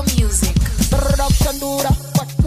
Music. Shandura, what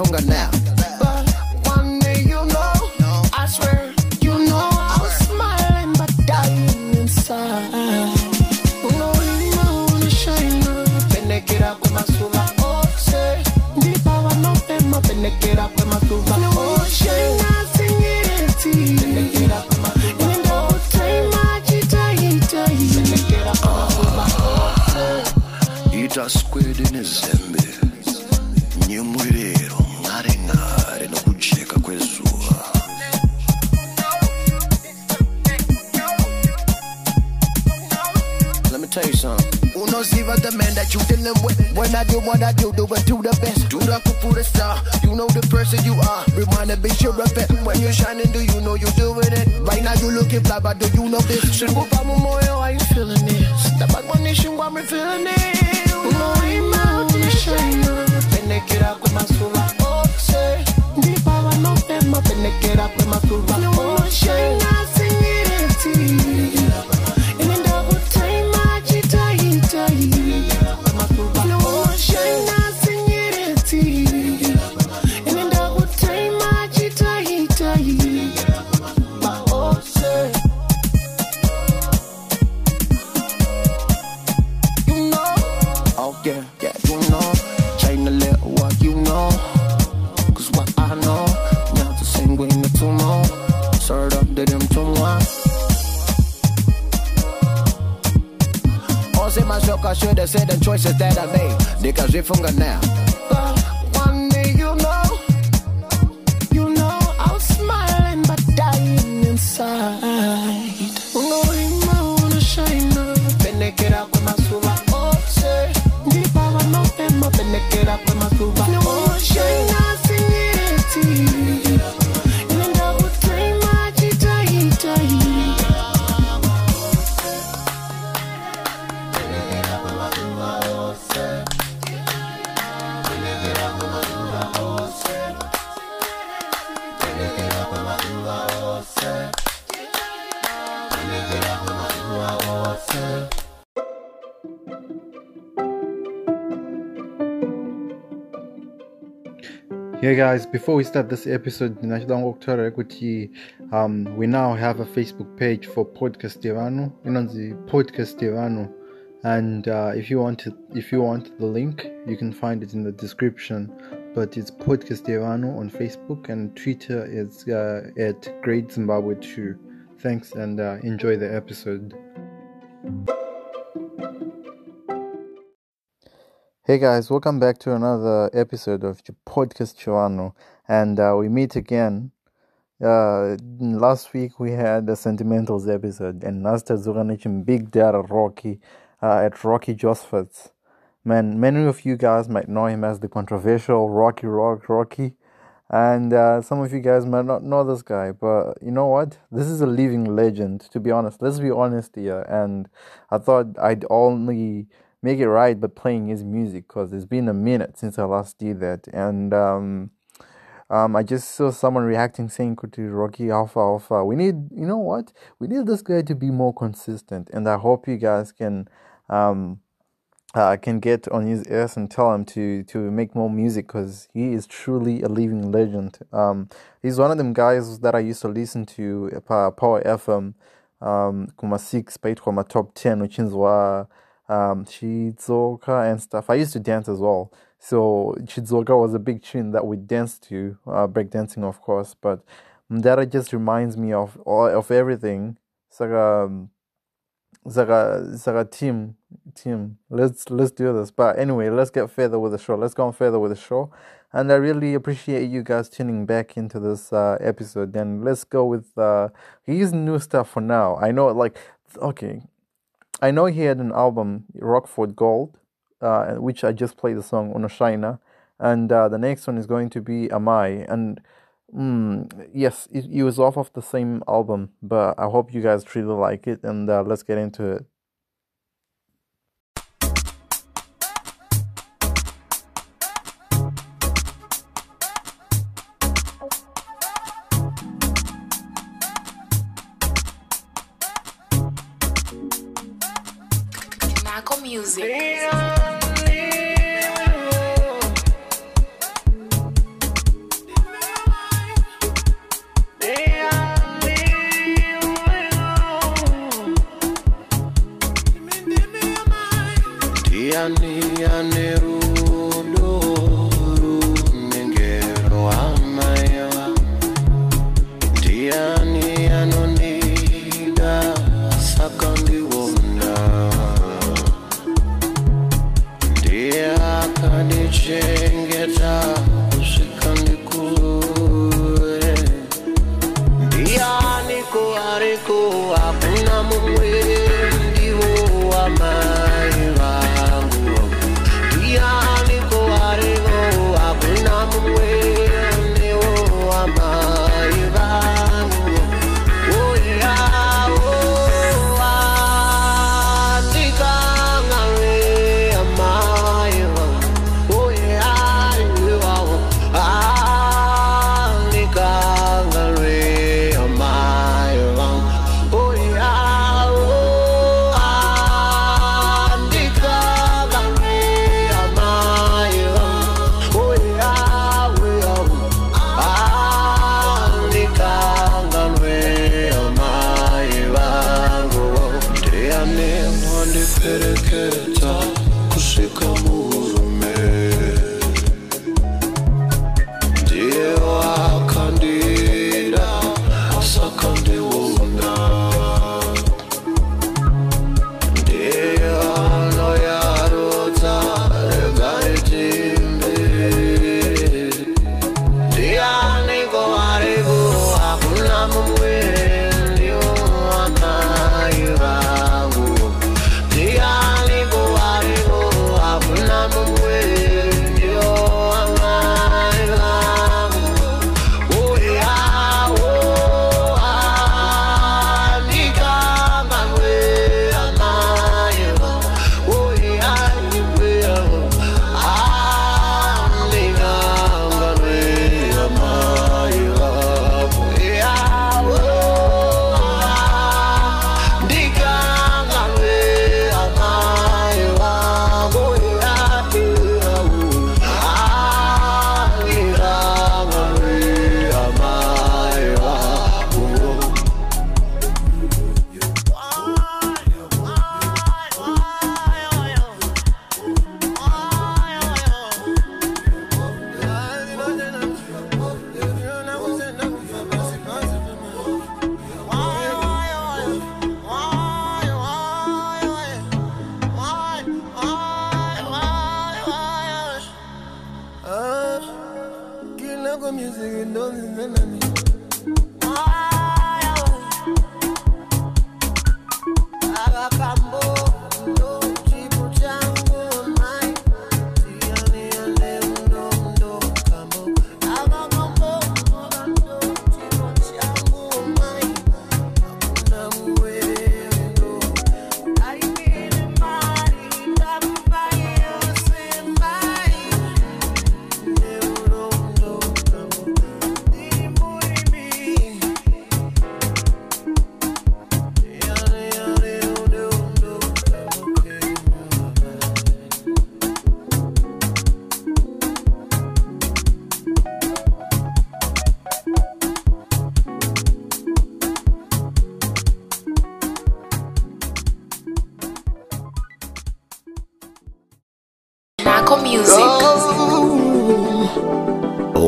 Dika zifunga with. When I do what I do, do it to the best. Do the for the star. You know the person you are. Remind be sure of it. When you're shining, do you know you're doing it? Right now you looking fly, but do you know this? Shingo pa mo moyo, how you feeling this? Dapat mo ni shingo, I'm feeling it. Uno ima, uno shine. Penekera kwa masula. Oh, say. Di pa wa no tema, penekera kwa masula. Oh, shine. The choices that I made. Dika zifunga now. Yeah, guys, before we start this episode, um, we now have a Facebook page for Podcast Tirano, you know, the Podcast Tirano. And uh, if you want if you want the link, you can find it in the description. But it's Podcast Tirano on Facebook and Twitter is uh, at Great Zimbabwe 2. Thanks and uh, enjoy the episode. Hey guys, welcome back to another episode of Podcast Chivano, and uh, we meet again. Uh, last week we had the Sentimentals episode, and Nasta Zuranich Big Dad Rocky uh, at Rocky Josphats. Man, many of you guys might know him as the controversial Rocky Rock Rocky, and uh, some of you guys might not know this guy, but you know what? This is a living legend, to be honest. Let's be honest here, and I thought I'd only make it right by playing his music because it's been a minute since I last did that. And um, um, I just saw someone reacting saying to Rocky Alpha Alpha. We need, you know what? We need this guy to be more consistent. And I hope you guys can um, uh, can get on his ass and tell him to to make more music because he is truly a living legend. Um, he's one of them guys that I used to listen to uh, Power FM. Um, kuma six paid my top ten, which is why um, Chizoka and stuff. I used to dance as well. So Chizoka was a big tune that we danced to, uh, breakdancing of course. But Mdara just reminds me of of everything. It's like a it's like a it's like a team team. Let's let's do this. But anyway, let's get further with the show. Let's go on further with the show. And I really appreciate you guys tuning back into this uh, episode. And let's go with uh, his new stuff for now. I know, like, okay, I know he had an album, Rockford Gold, uh, which I just played the song on China, and uh, the next one is going to be Amai. And mm, yes, it, it was off of the same album, but I hope you guys really like it. And uh, let's get into it. को आरे को आप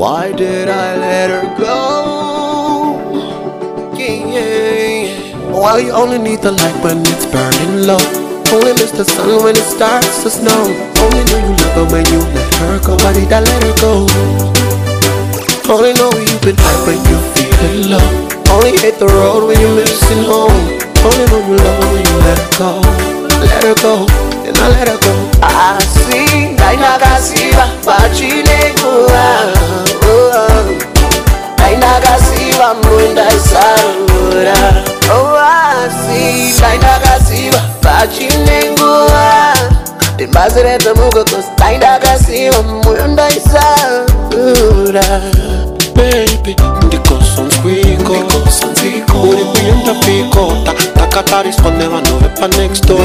Why did I let her go? yeah. Well, you only need the light when it's burning low. Only miss the sun when it starts to snow. Only know you love her when you let her go. Body that let her go. Only know you've been high when you feeling low. Only hit the road when you're missing home. Only know you love her when you let her go. Let her go, I let her go. I see, ndainakasiva pachinekuwa ndainakasiva mundaisarura oasi ndainakasiva pachinenguva ndimbazirete mugokos ndainakasiva mundaisarura Baby, ndikosonzwiko uri kuyenda pikota takata risponde vanhu vepa next door.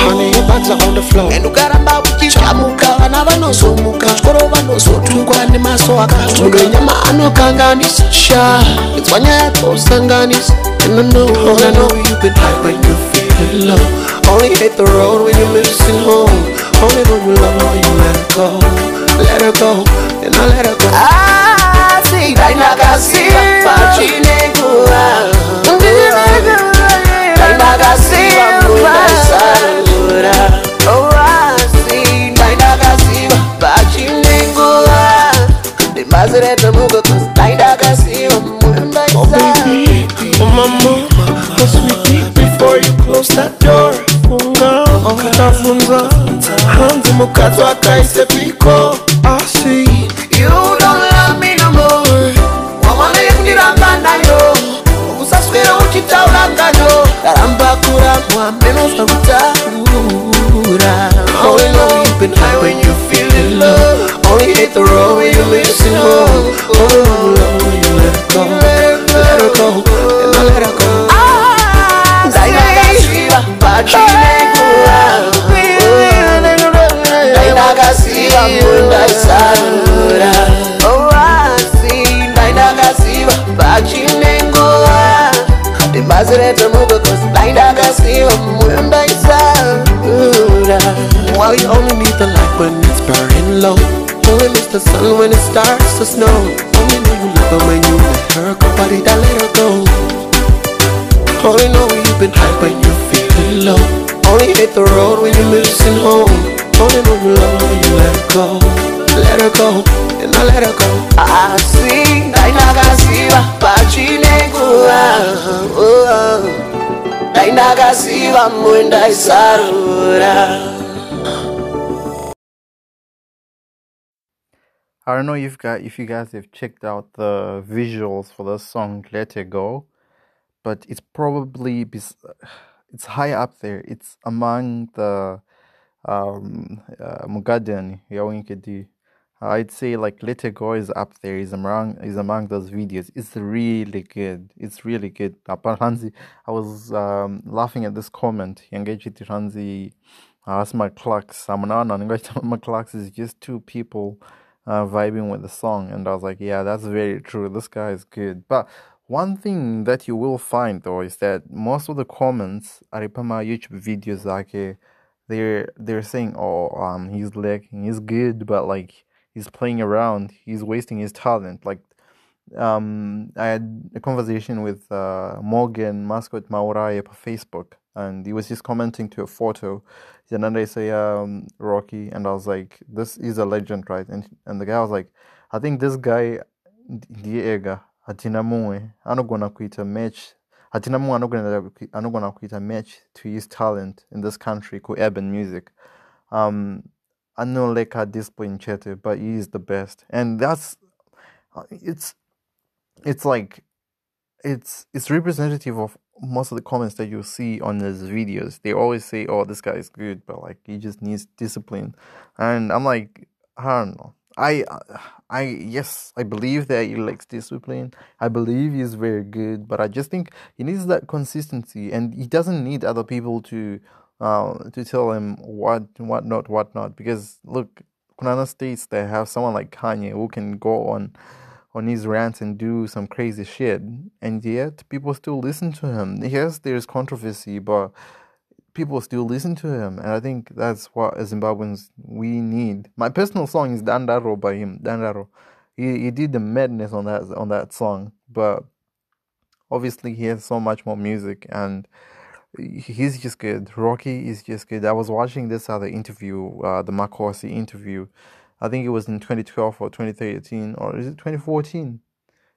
Honey your bags are on the floor. And ukaramba uchichamuka vana vanozomuka chikoro vanozotungwa nemaso akamunhu enyama anokanganisa sha itswa nyaya dzosanganisa and I know, and I know you've been high when you feeling low Only hit the road when you're missing home. Only know you love her when you let her go. Let her go, and I let her go. Ah, see, ndainakasiva pachinekuwa ndainakasiva llorar. I don't know if if you guys have checked out the visuals for the song "Let It Go," but it's probably it's high up there. It's among the um uh, Mugadan Yawinkedi. I'd say like "Let Go" is up there. Is among is among those videos. It's really good. It's really good. Apparently, I was um laughing at this comment. Yangechi Tiranzi, Asma Clarks. Samanana and Clarks is just two people uh, vibing with the song, and I was like, yeah, that's very true. This guy is good. But one thing that you will find though is that most of the comments aripama YouTube videos like they're they're saying, oh, um, he's lacking, he's good, but like he's playing around, he's wasting his talent. Like, um, I had a conversation with uh, Morgan Mascot Mauraya on Facebook, and he was just commenting to a photo. And then they say, um, Rocky, and I was like, this is a legend, right? And and the guy was like, I think this guy, Diego, hatina mumwe anogona kuita match kui- anogona kuita match to his talent in this country ku urban music um anoleka discipline chete but he is the best and that's uh, it's it's like it's it's representative of most of the comments that you see on his videos. They always say, "Oh, this guy is good," but like he just needs discipline. And I'm like, I don't know. I I yes, I believe that he lacks discipline. I believe he's very good, but I just think he needs that consistency, and he doesn't need other people to uh to tell him what what not what not. Because look, Kunana states they have someone like Kanye who can go on on his rants and do some crazy shit, and yet people still listen to him. Yes, there's controversy, but people still listen to him, and I think that's what as Zimbabweans we need. My personal song is Dandaro by him. Dandaro, he he did the madness on that on that song, but obviously he has so much more music and he's just good. Rocky is just good. I was watching this other interview, uh, the Makosi interview. I think it was in 2012 or 2013 or is it 2014?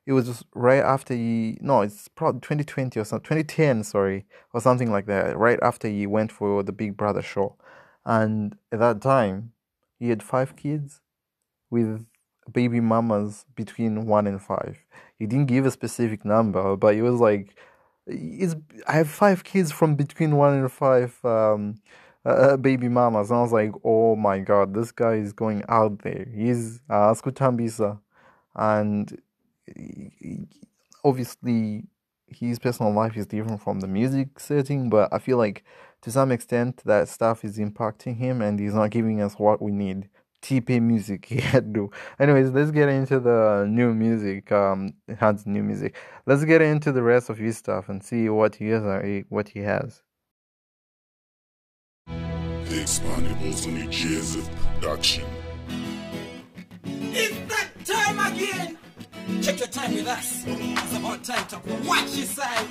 It was just right after he no, it's probably 2020 or something, 2010, sorry, or something like that. Right after he went for the Big Brother show, and at that time, he had five kids with baby mamas between one and five. He didn't give a specific number, but it was like, it's, I have five kids from between one and five um, uh, baby mamas. And I was like, oh my god, this guy is going out there. He's uh, Skutambisa. And obviously, his personal life is different from the music setting, but I feel like to some extent that stuff is impacting him and he's not giving us what we need. TP music he had to. Anyways, let's get into the new music. Um, Hans new music. Let's get into the rest of his stuff and see what he has. uh, What he has. The Expandables on the Jazz production. It's that time again. Check your time with us. It's about time to watch your side.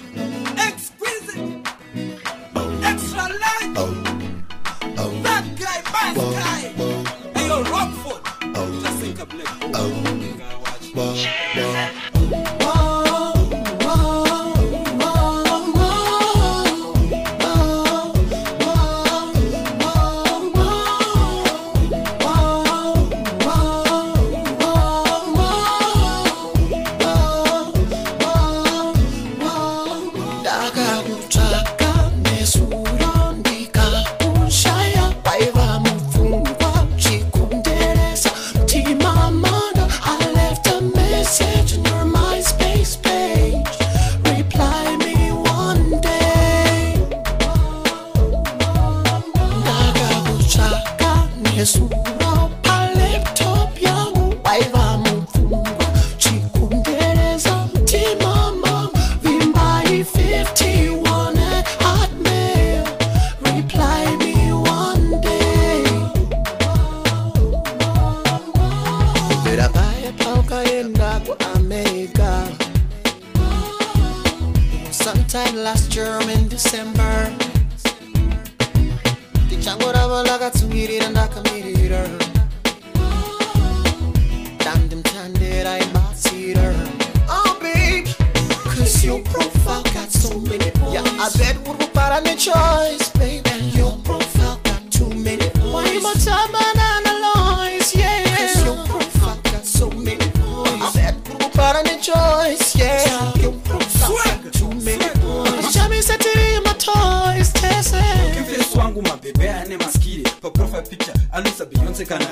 Anusa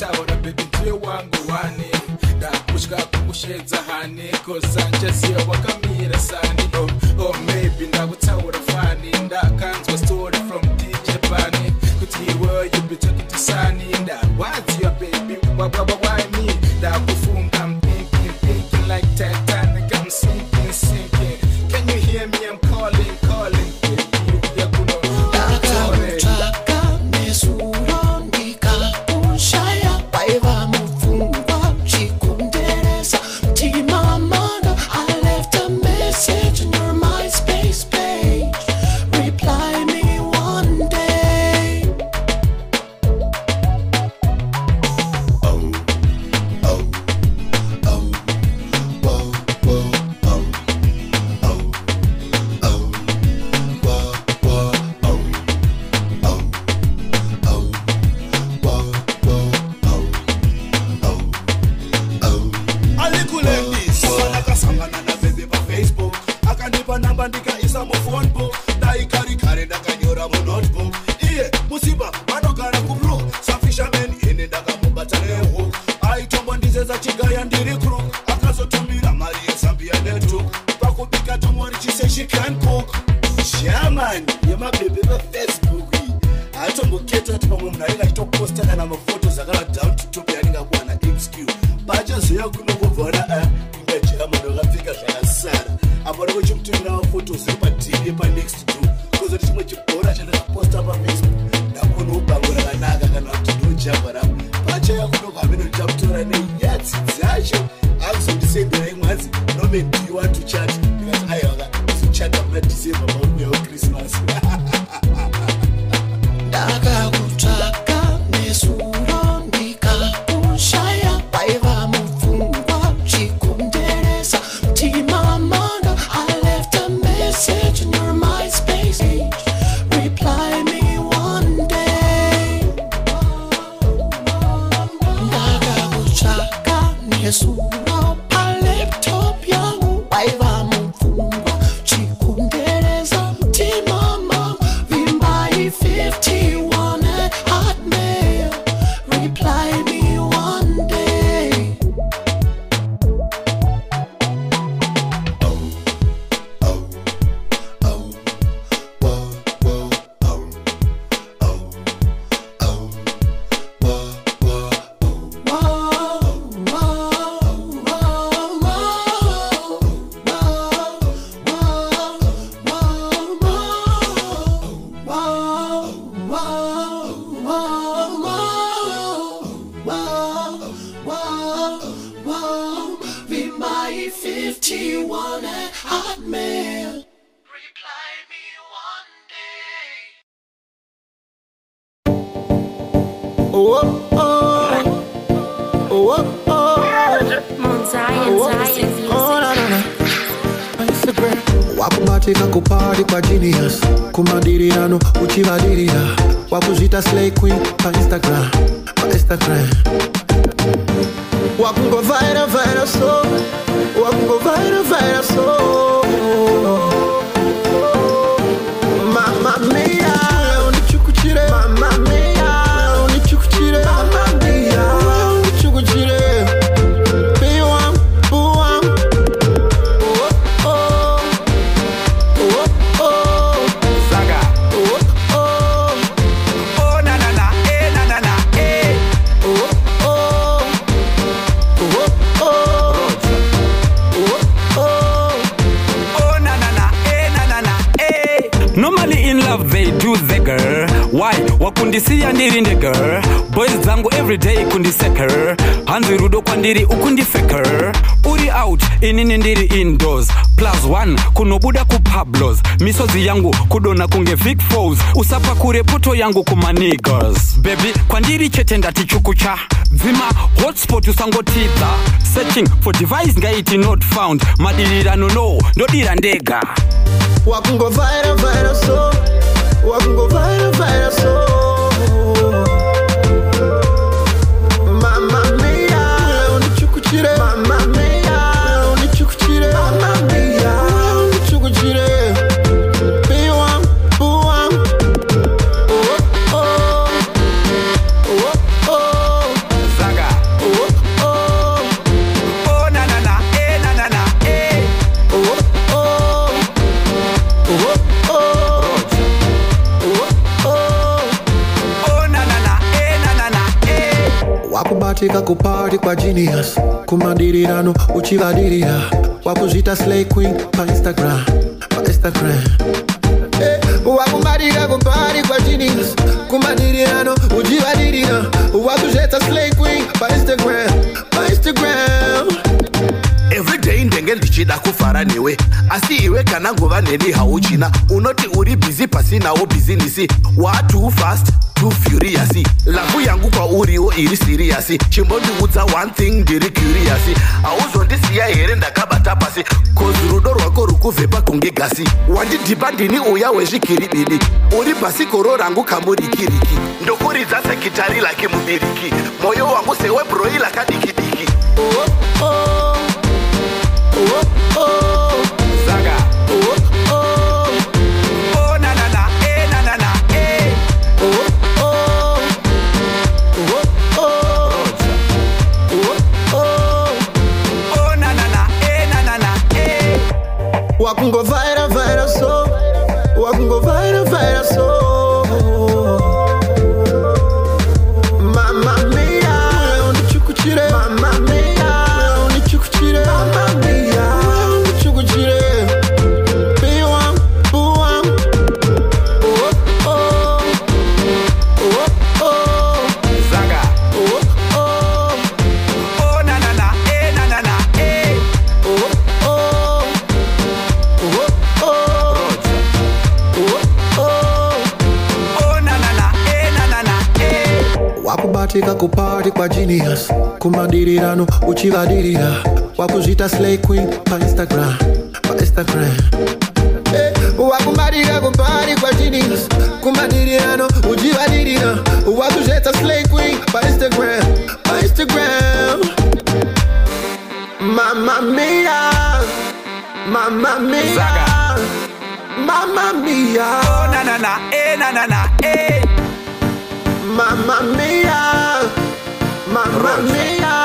ndahora bebi je wangu wane ndakushka kukushedza hane ko sanchesiyo wakamira sani. O oh, oh, maybe ndakutaura fani. Ndakana sara. Apana kuchimutumirawo fotos epadhili epanext do kuzoti chimwe chibhora chandakaposta pafacebook ndakonawo bango rakanaka kana kuti ndojamba rangu pachayakudokave nondichamutora nenyatsi dzacho akuzondisendera imwe hanzi nomen do you want to chat Oh, oh, oh, oh, Mount Zion, Zion music. oh, na, na, na. Instagram. wakubatika kupari kwa genius kumadirirano uchivadirira wakuzvita slay queen painstagram painstagram wakungovhaira vhaira so wakungovhaira vhaira so Wakundisia ndiri nde girl. Boys zangu everyday kundiseker. Hanzi rudo kwandiri ukundifeker. Uri out, inini ndiri indoors. Plus one, kunobuda ku Pablos. Misozi yangu kudona kunge Vic Falls. Usapa kure poto yangu kuma niggas. Baby, kwandiri chete ndati chukucha. Dzima hotspot usangotidza. Searching for device ngaiti not found. Madirirano no, ndodira ndega. wakungovhaira vhaira so wakungovhaira vhaira so wakubatika kupari kwa genius. Kumadirirano uchivadirira. Wakuzvita slay queen painstagram painstagram Eh, wakubatika kupari kwa genius. Kumadirirano uchivadirira. Wakuzvita slay queen painstagram painstagram ndenge ndichida kufara newe asi iwe kana nguva neni hauchina. Unoti uri bhizi pasinawo bhizinisi wa too fast too furious. Lavu yangu kwauriwo iri siriyasi chimbondiudza one thing ndiri curious. Hauzondisiya here ndakabata pasi. Kozi rudo rwako rukuvhepa kunge gasi. Wandidhipa ndini uya wezvikiribidi. Uri bhasikoro rangu kamurikiriki. Ndokuridza sekitari lake mubiriki. Mwoyo wangu sewebroila kadikidiki. Oh oh oh kwa genius. Kumadirirano uchivadirira. Wakuzvita slay queen pa instagram pa instagram. Eh, wakumatika kupari kwa genius. Kumadirirano uchivadirira wakuzvita slay queen pa instagram pa instagram. Mamma mia, mamma mia, Zaga. mamma mia, Oh na na na, eh na na na, eh. mamma mia, mamma mia,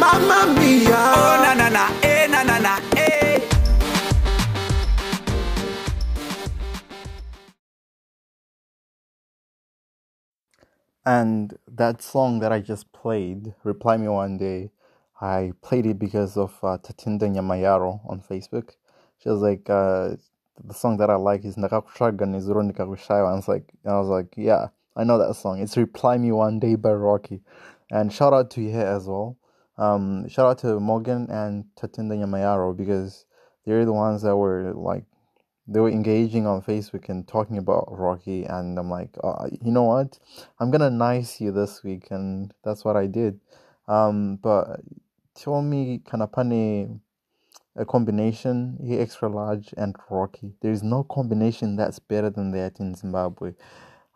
mamma mia. Oh na na na, eh na na na, eh. And that song that I just played, Reply Me One Day, I played it because of uh, Tatinda Nyamayaro on Facebook. She was like, uh, the song that I like is Nakakushaga Nizuro Nikakushayo. And I was like, I was like, yeah, I know that song. It's Reply Me One Day by Rocky. And shout out to you as well. Um, shout out to Morgan and Tatinda Nyamayaro because they're the ones that were like they were engaging on Facebook and talking about Rocky, and I'm like, uh, you know what? I'm gonna nice you this week, and that's what I did. Um, but tell me, Kanapane, a combination, he extra large and Rocky. There is no combination that's better than that in Zimbabwe.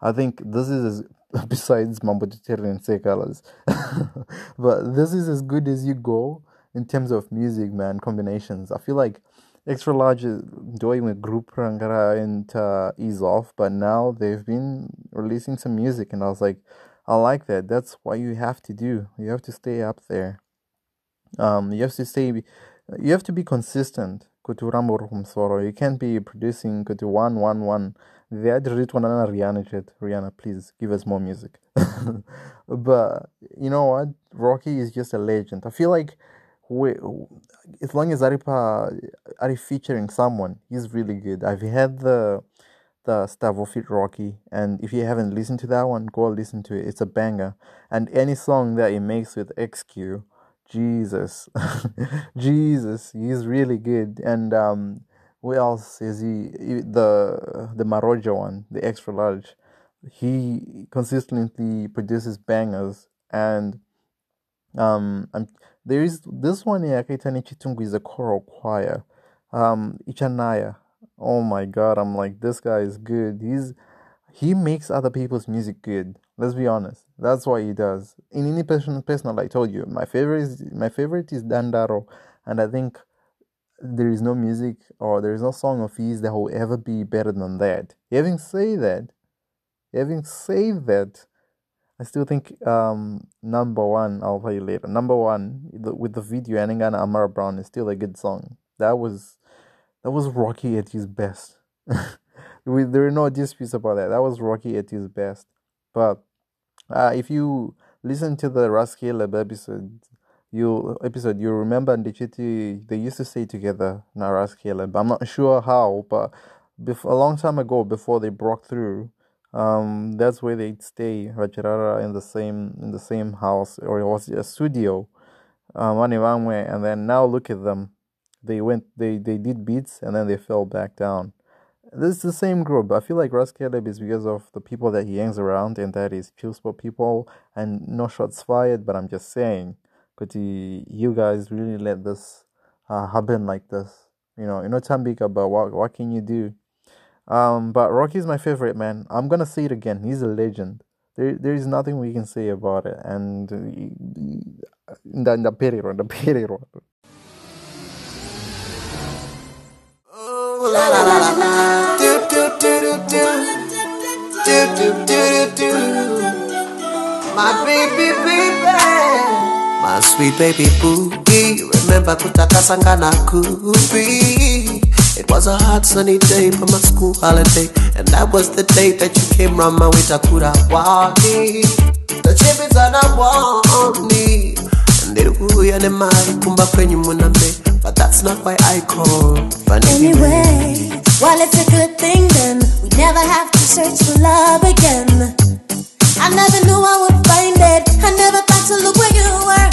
I think this is as, besides Mambo and Sekalas, but this is as good as you go in terms of music, man. Combinations. I feel like extra large is doing a group Rangara and uh, ease off, but now they've been releasing some music, and I was like, I like that. That's what you have to do. You have to stay up there. Um, you have to stay. You have to be consistent. You can't be producing kuti one one one. Vayatiritoa nana Rihanna chet. Rihanna, please give us more music. but you know what? Rocky is just a legend. I feel like we, as long as Aripa Ari featuring someone, he's really good. I've had the the Stavo Fit Rocky, and if you haven't listened to that one, go listen to it. It's a banger. And any song that he makes with XQ, Jesus, Jesus, he's really good. And um, what else is he? he- The the Maroja one, the extra large. He consistently produces bangers, and um, I'm, there is this one here. Kaitani Chitungu is a choral choir. Um, Ichanaya. Oh my God! I'm like this guy is good. He's he makes other people's music good. Let's be honest. That's what he does. In any person, personal, I told you, my favorite is my favorite is Dandaro, and I think there is no music or there is no song of his that will ever be better than that. Having said that, having said that, I still think um, number one, I'll play you later. Number one, the, with the video Aningana Amara Brown is still a good song. That was that was Rocky at his best. we, there are no disputes about that. That was Rocky at his best. But uh, if you listen to the Rascaleb episode, you episode you remember Ndichiti they used to stay together now but I'm not sure how, but before, a long time ago before they broke through, um, that's where they'd stay Rajirara in the same in the same house or it was a studio. Um, and then now look at them. They went they, they did beats and then they fell back down. This is the same group. I feel like Russ Caleb is because of the people that he hangs around, and that is chill spot people, and no shots fired. But I'm just saying, could you guys really let this uh, happen like this? You know, you know, Tambika, but what what can you do? Um, but Rocky's my favorite man. I'm gonna say it again. He's a legend. There, there is nothing we can say about it. And the the periro, the do. My baby baby. My sweet baby boogie. Remember kutakasangana kubi. It was a hot sunny day for my school holiday. And that was the day that you came round my way to Kurawani. The chippins are not warning. ndikuuya nemari kumba kwenyu munambe but that's not why i call funny Anyway, while it's a good thing, then we never have to search for love again. I never knew I would find it. I never thought to look where you were.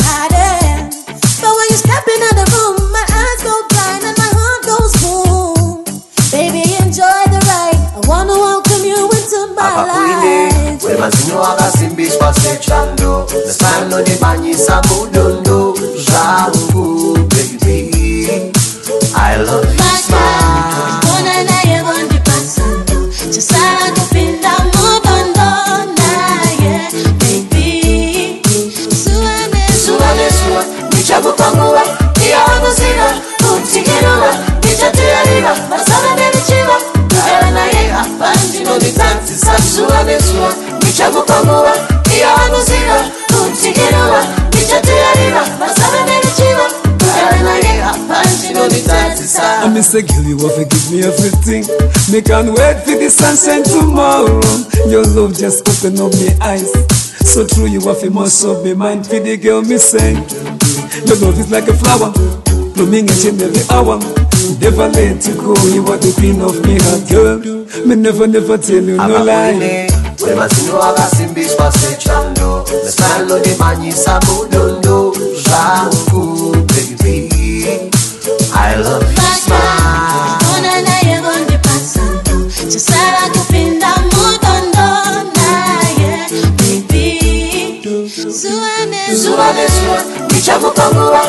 When you step into the room, my eyes go blind and my heart goes boom. Baby, enjoy the ride. I wanna welcome you into my life. wemazinyo akasimbiswa kusimbiswa sechando nesano ndimanyisa mudondo zvangu baby. I love you smile. Mbona naye wandipasa Chisala kupinda mubondo naye baby. Suwane suwane suwa ndichakupanguwa iyawanuzira ndinonditadzisa I miss a girl, you have to give me everything. Me can't wait for the sunshine tomorrow. Your love just open up my eyes. So true, you have must of me mind. For the girl, me say, your love is like a flower, blooming each and every hour. Never let you go, you are the queen of me heart, girl. Me never, never tell you no lie. Amabune, wemazino akasimbiswa sechando nesano ndimanyisa mudondo zvangu baby. I love you smile. Mbona naye wandipasa Chisala kupinda mubondo naye baby. Suwane zuva nezuva ndichakupanguva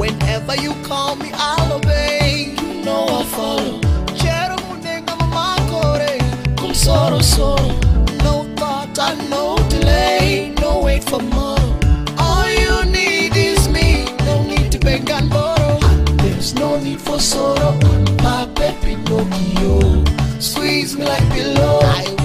whenever you call me, I'll obey. For sorrow. Pape Pinocchio, squeeze me like pillow. I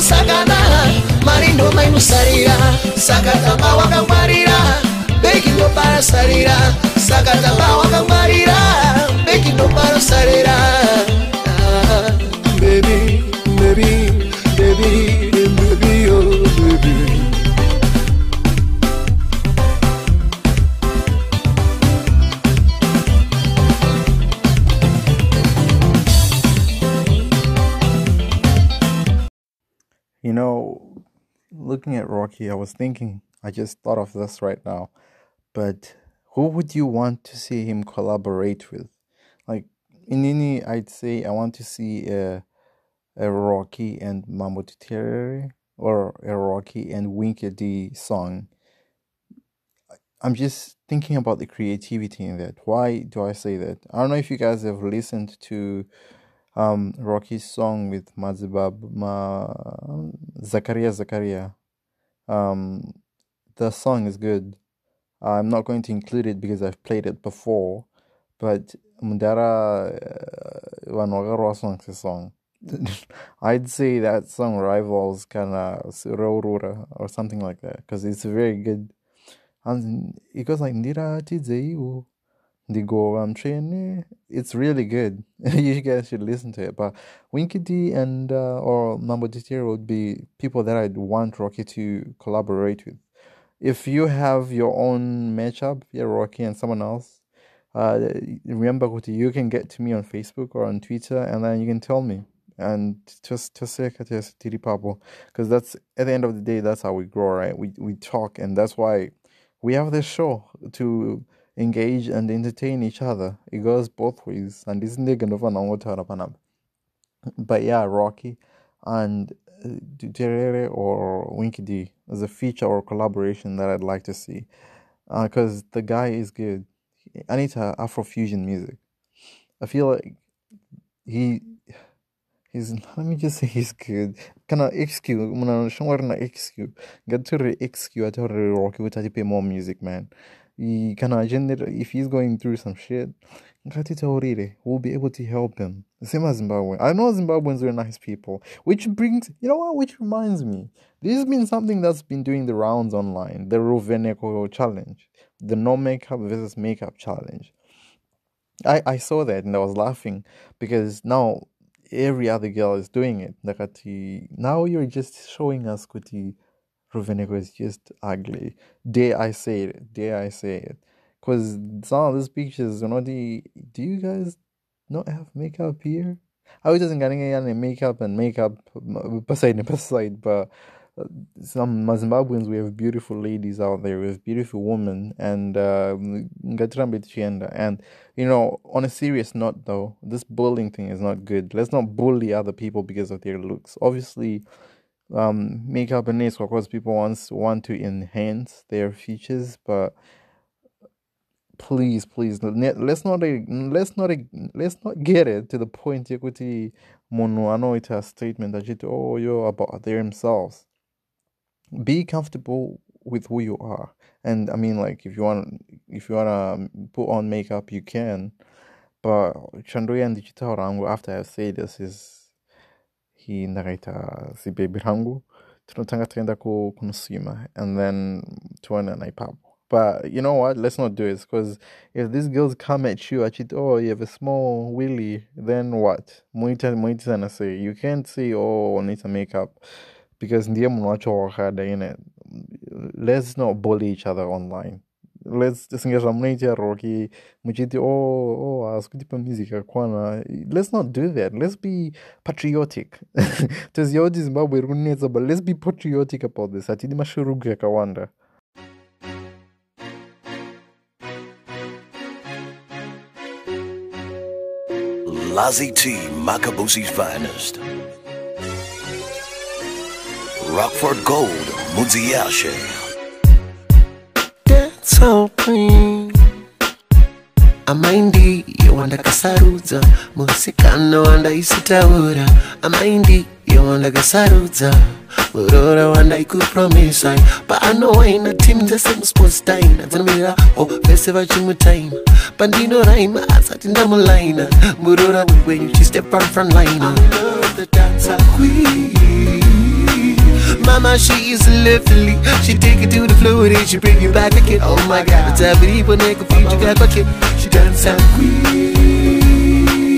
kusakana marindoma inosalira sakata pawakangwarira bekindoparasalira sakata pawakangwarira bekindoparasalira looking at Rocky, I was thinking, I just thought of this right now. But who would you want to see him collaborate with? Like, in any, I'd say I want to see a, a Rocky and Mambo Tutere or a Rocky and Winky D song. I'm just thinking about the creativity in that. Why do I say that? I don't know if you guys have listened to um Rocky's song with Mazibab Ma Zakaria Zakaria. Um the song is good. I'm not going to include it because I've played it before, but Mundara Wanwagaro song is song. I'd say that song rivals kinda Rorura or something like that because it's very good. And it goes like. Digo um Trene. It's really good. you guys should listen to it. But Winky D and uh, or Mambo Ditiro would be people that I'd want Rocky to collaborate with. If you have your own matchup, yeah, Rocky and someone else, uh, remember you can get to me on Facebook or on Twitter, and then you can tell me and just just say because that's at the end of the day, that's how we grow, right? We we talk, and that's why we have this show to engage and entertain each other. It goes both ways, and isn't there gonna panab? But yeah, Rocky and uh, Terere or Winky D as a feature or collaboration that I'd like to see, because the guy is good. To Afrofusion music. I feel like he he's let me just say he's good. Can Kana XQ muna shongwara na XQ. To the XQ at Rocky I pay more music, man. He kana agenda if he's going through some shit. Ngati taurire, we'll be able to help him. Same as Zimbabwe. I know Zimbabweans are nice people. Which brings you know what, which reminds me. This has been something that's been doing the rounds online. The Ruveneko challenge. The no makeup versus makeup challenge. I, I saw that and I was laughing because now every other girl is doing it. Now you're just showing us kuti Ruveneko is just ugly. Dare I say it? Dare I say it? Because some of these pictures, you know, the do you guys not have makeup here? I was just getting any makeup and makeup beside beside, but uh, some Zimbabweans we have beautiful ladies out there, we have beautiful women, and uh, and you know, on a serious note though, this bullying thing is not good. Let's not bully other people because of their looks. Obviously, um, makeup and nails, of course, people wants want to enhance their features, but please, please, let's not let's not let's not get it to the point yekuti munhu anoita a statement achiti oh yo about themselves. Be comfortable with who you are, and I mean like if you want if you wanna put on makeup, you can. But chandoya Digital hangu after I say this is he ndakaita zibebi rangu tinotanga taenda ku- kunosima and then tuone naipapo but you know what? Let's not do it because if these girls come at you achiti oh you have a small willy then what? Muita muitisana say you can't say oh unoita makeup because ndiye munhu wacho wakada ine let's not bully each other online let's zvamunoita rocky muchiti oh oh haasi kutipa music yakwana let's not do that. Let's be patriotic. Toziva kuti zimbabwe iri kunetsa but let's be patriotic about this. Hatidi mashurugu yakawanda Lazi T, Makabusi's finest. Rockford Gold, Mudziashe taupi amaindi yowandakasarudza musikana wandaisitaura amaindi yowandakasarudza murora wanda iku promise I But I know I ain't wandaikupromisai paanowaina timu dzese musports time. Dzinomiriraho vese vachimutaima pandinoraima asati ndamulaina murora when you step on front line I love the dancer queen. Mama, she is lovely. She take it to the floor and she bring it back again. Oh my God, it's a people nigga feed you my kid. She dance and queen.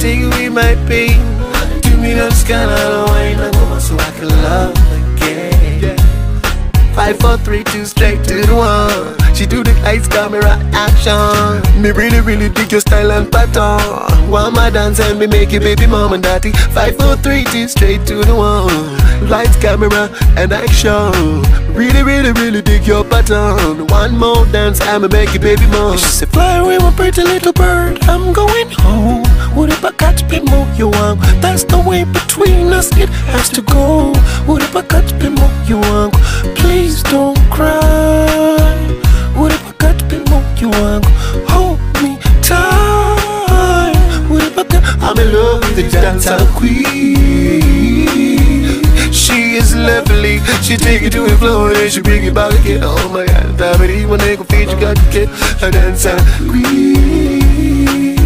Take away my pain. Do me no scan of wine I know so I can love again. Five, four, three, two, straight to the one. She do the lights, camera, action. Me really, really dig your style and pattern. One my dance and me make you baby mom and daddy. Five, four, three, two, straight to the one. Lights, camera, and action. Really, really, really dig your pattern. One more dance me make you baby mom. She said, fly away, my pretty little bird. I'm going home. What if I be more you want? That's the way between us it has to go. What if I be more you want? Please don't cry. What if I got to be more you want? Hold me tight. What if I got? I'm in love with the dancer queen. She is lovely. She take it to the floor and she bring it back again. Oh my God, that when they go feed you got to get a dancer queen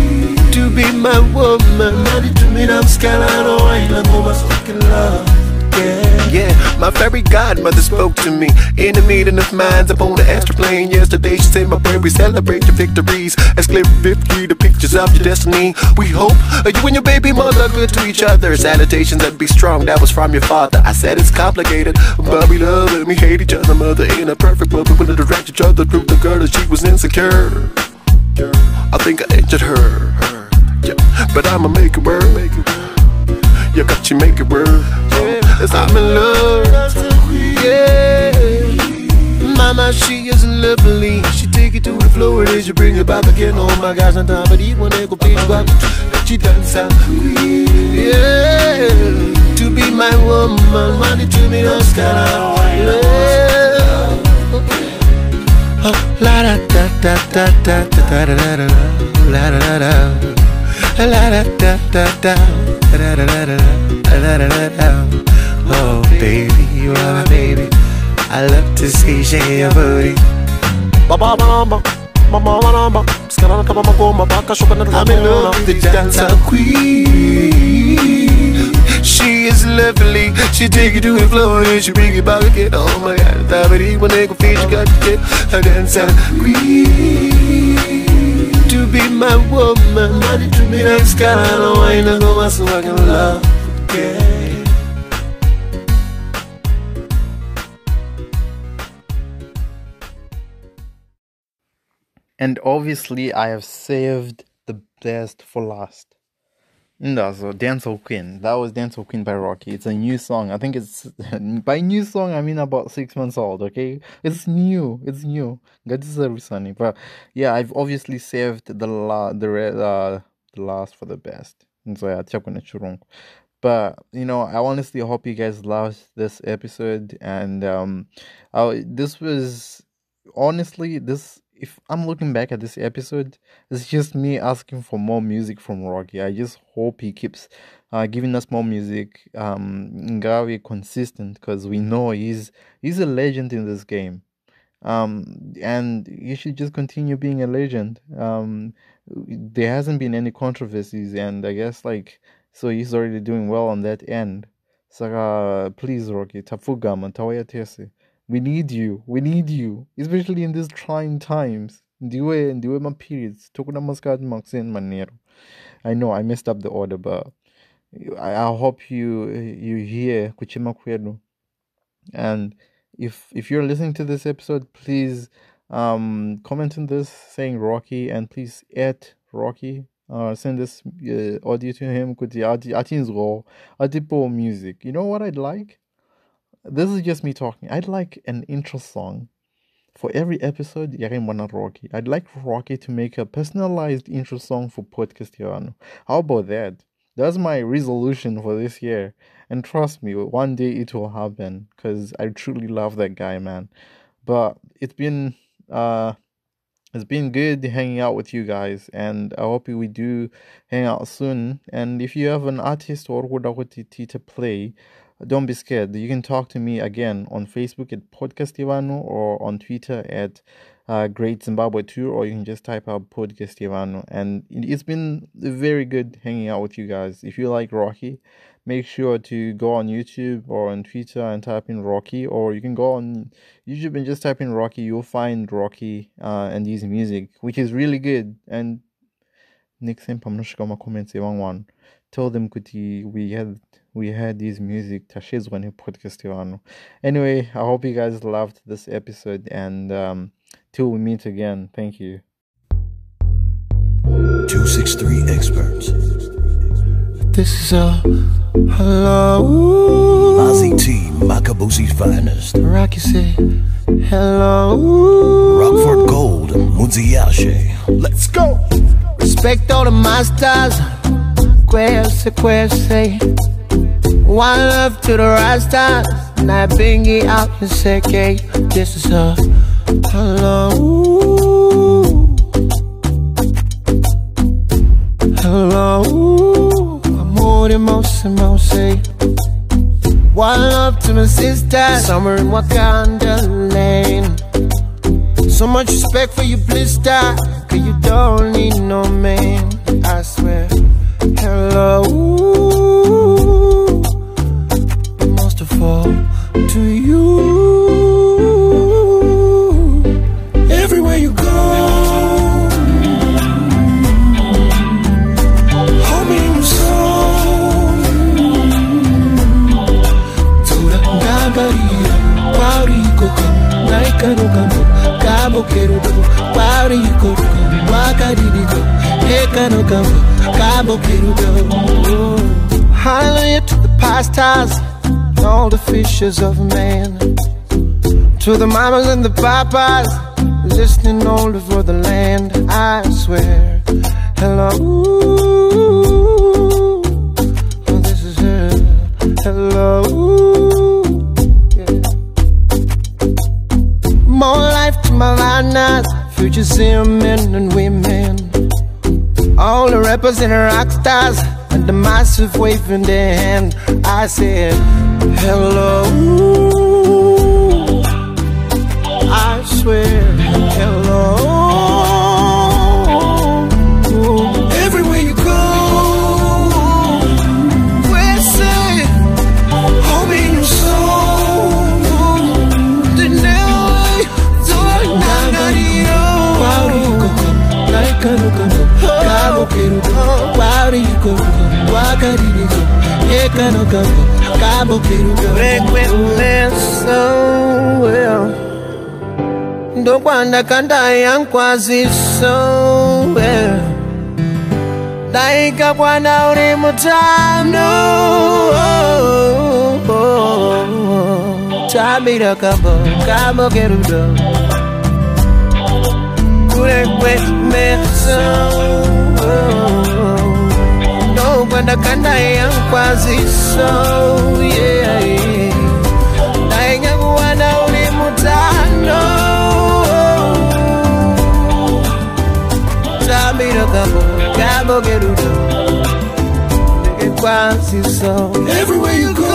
to be my woman. Money to me, I'm scared. I know I ain't like my fucking love. Yeah. Yeah, my fairy godmother spoke to me in a meeting of minds up on the astroplane yesterday. She said, My boy, we celebrate your victories as clear vividly the pictures of your destiny. We hope uh, you and your baby mother good to each other. Salutations that be strong, that was from your father. I said it's complicated, but we love and we hate each other. Mother in a perfect world, we wanna direct each other through the girl that she was insecure. I think I injured her. Yeah, but I'ma make it work. Make it work. You got you make it work. Yeah, I'm in love. Yeah, Mama, she is lovely. She take it to the floor and she bring it back again. Oh my gosh, I'm time, but even when they go pay back, she dance out. Yeah, to be my woman, money to me, kind of yeah. La da da da da da da da da da la da da da la da da da da da da da da da da da Oh baby, you are my baby. I love to see you shake your booty. Ba ba ba ba. Mama, mama, mama, skana kama magoma, baka shoka na I'm in love with the dancer queen. She is lovely. She take you to the floor and she bring it back again. Oh my God, that body when they go feed you got to get a dancer queen to be my woman. Money to me, that's kind of wine. I go so I can love again. And obviously, I have saved the best for last. No, so Dancehall Queen. That was Dancehall Queen by Rocky. It's a new song. I think it's by new song. I mean about six months old. Okay, it's new. It's new. God is a but yeah, I've obviously saved the la the uh, the last for the best. And so yeah, it But you know, I honestly hope you guys loved this episode, and um, I, this was honestly this if I'm looking back at this episode, it's just me asking for more music from Rocky. I just hope he keeps uh, giving us more music. Um, Ngawi consistent because we know he's he's a legend in this game. Um, and you should just continue being a legend. Um, there hasn't been any controversies, and I guess like so he's already doing well on that end. So uh, please, Rocky, tafugama tawaya tese we need you we need you especially in these trying times ndiwe ndiwe my periods tokuna maskati maxen manero i know i messed up the order but i, I hope you you hear kuchema kwedu and if if you're listening to this episode please um, comment on this saying Rocky and please add Rocky. Uh, send this uh, audio to him. Kuti ati atinzgo atipo music. You know what I'd like? This is just me talking. I'd like an intro song for every episode. Yarimwana Rocky. I'd like Rocky to make a personalized intro song for Podcast Yano. How about that? That's my resolution for this year. And trust me, one day it will happen because I truly love that guy, man. But it's been uh it's been good hanging out with you guys and I hope we do hang out soon. And if you have an artist or Wodawati to play, don't be scared. You can talk to me again on Facebook at Podcast Ivano or on Twitter at uh, Great Zimbabwe Tour, or you can just type out Podcast Ivano. And it's been very good hanging out with you guys. If you like Rocky, make sure to go on YouTube or on Twitter and type in Rocky, or you can go on YouTube and just type in Rocky. You'll find Rocky uh, and his music, which is really good. And next time, I'm not sure my comments one. Tell them kuti we had we had this music Tashiz when he podcast Ivano. Anyway, I hope you guys loved this episode and um till we meet again. Thank you. 263 experts. This is a hello. Ozzy T, Makabusi's finest. Rocky say hello. Rockford Gold, Muziashe. Let's go. Respect all the masters. Quest, quest, say. One love to the Rastas. And I bring it out and say, okay, this is a hello. Hello. Amor de mouse, mouse. One love to my sister. Summer in Wakanda lane. So much respect for you, blister. Cause you don't need no man. I swear. Hello. Fishers of man. To the mamas and the papas, listening all over the land, I swear. Hello. Oh, this is her. Hello. More life to my liners, future seeing men and women. All the rappers and the rock stars, and the massive wave in their hand. I said, hello. I swear, hello. Everywhere you go, we're saying, hold me in your soul. The night, the night, Kwauri koko, naikano kano, kabo kerudo, kwauri koko, wakaririko, ekano kano, kabo kerudo. Rekwemesa, well. ndokwanda kandayankwaziso well. ndaikakwana uri mutano oh, oh, oh. tabira kabo kabo kerudo kurekwemeso kabo kerudo kwasiso Everywhere you go.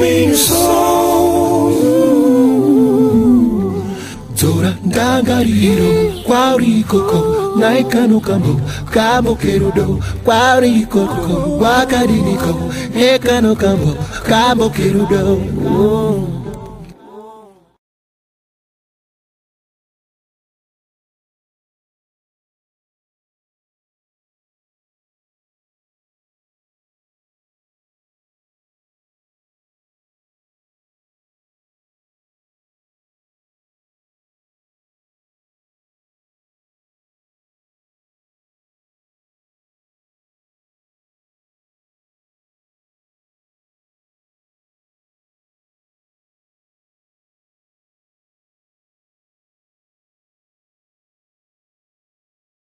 In your soul Tora ndagariro Kwauri koko Naikano kambo kerudo Kwauri koko Wakaririko Ekano kambo Kabo kerudo oh.